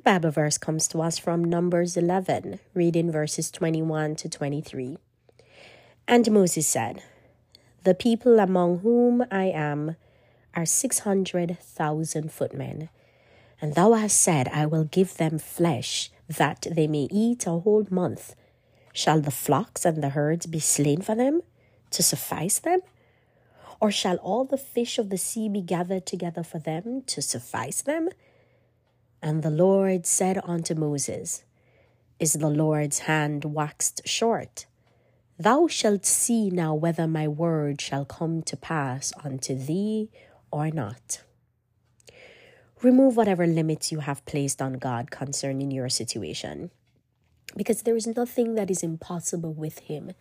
The Bible verse comes to us from Numbers 11, reading verses 21 to 23. And Moses said, The people among whom I am are 600,000 footmen. And thou hast said, I will give them flesh, that they may eat a whole month. Shall the flocks and the herds be slain for them, to suffice them? Or shall all the fish of the sea be gathered together for them, to suffice them? And the Lord said unto Moses, Is the Lord's hand waxed short? Thou shalt see now whether my word shall come to pass unto thee or not. Remove whatever limits you have placed on God concerning your situation, because there is nothing that is impossible with Him.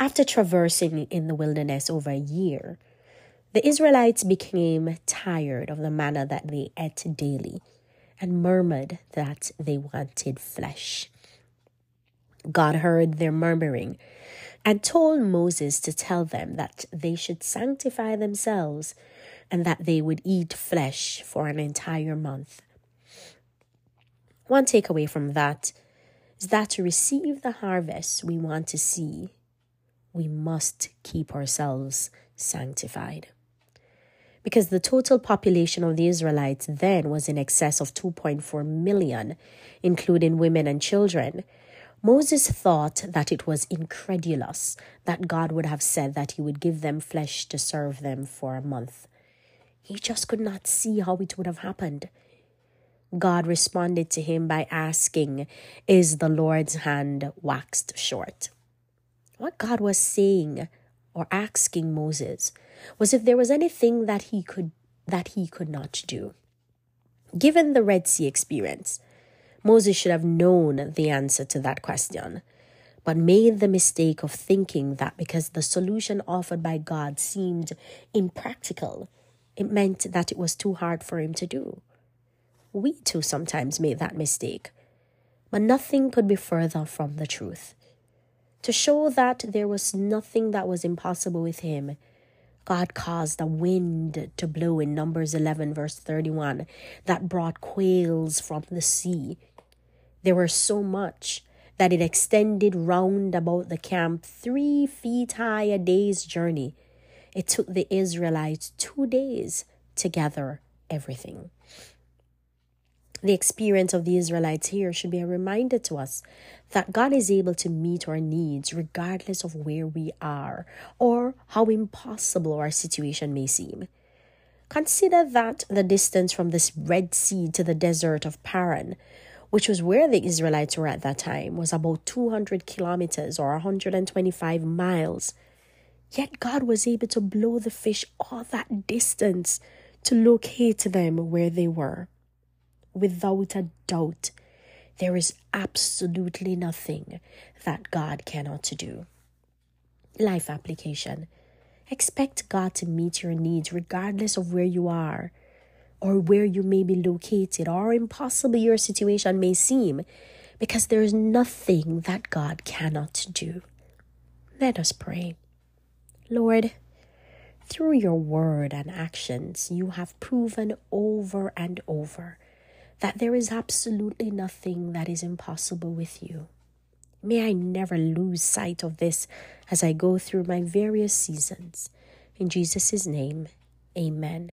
After traversing in the wilderness over a year, the Israelites became tired of the manna that they ate daily and murmured that they wanted flesh. God heard their murmuring and told Moses to tell them that they should sanctify themselves and that they would eat flesh for an entire month. One takeaway from that is that to receive the harvest we want to see, we must keep ourselves sanctified because the total population of the Israelites then was in excess of 2.4 million, including women and children. Moses thought that it was incredulous that God would have said that he would give them flesh to serve them for a month. He just could not see how it would have happened. God responded to him by asking, Is the Lord's hand waxed short? What God was saying or asking Moses was if there was anything that he could that he could not do. Given the Red Sea experience, Moses should have known the answer to that question, but made the mistake of thinking that because the solution offered by God seemed impractical, it meant that it was too hard for him to do. We too sometimes made that mistake, but nothing could be further from the truth. To show that there was nothing that was impossible with him, God caused a wind to blow in Numbers 11, verse 31, that brought quails from the sea. There were so much that it extended round about the camp three feet high a day's journey. It took the Israelites two days to gather everything. The experience of the Israelites here should be a reminder to us that God is able to meet our needs regardless of where we are or how impossible our situation may seem. Consider that the distance from this Red Sea to the desert of Paran, which was where the Israelites were at that time, was about 200 kilometers or 125 miles. Yet God was able to blow the fish all that distance to locate them where they were without a doubt, there is absolutely nothing that God cannot do. Life application. Expect God to meet your needs regardless of where you are or where you may be located or impossible your situation may seem because there is nothing that God cannot do. Let us pray. Lord, through your word and actions, you have proven over and over that there is absolutely nothing that is impossible with you. May I never lose sight of this as I go through my various seasons. In Jesus' name, amen.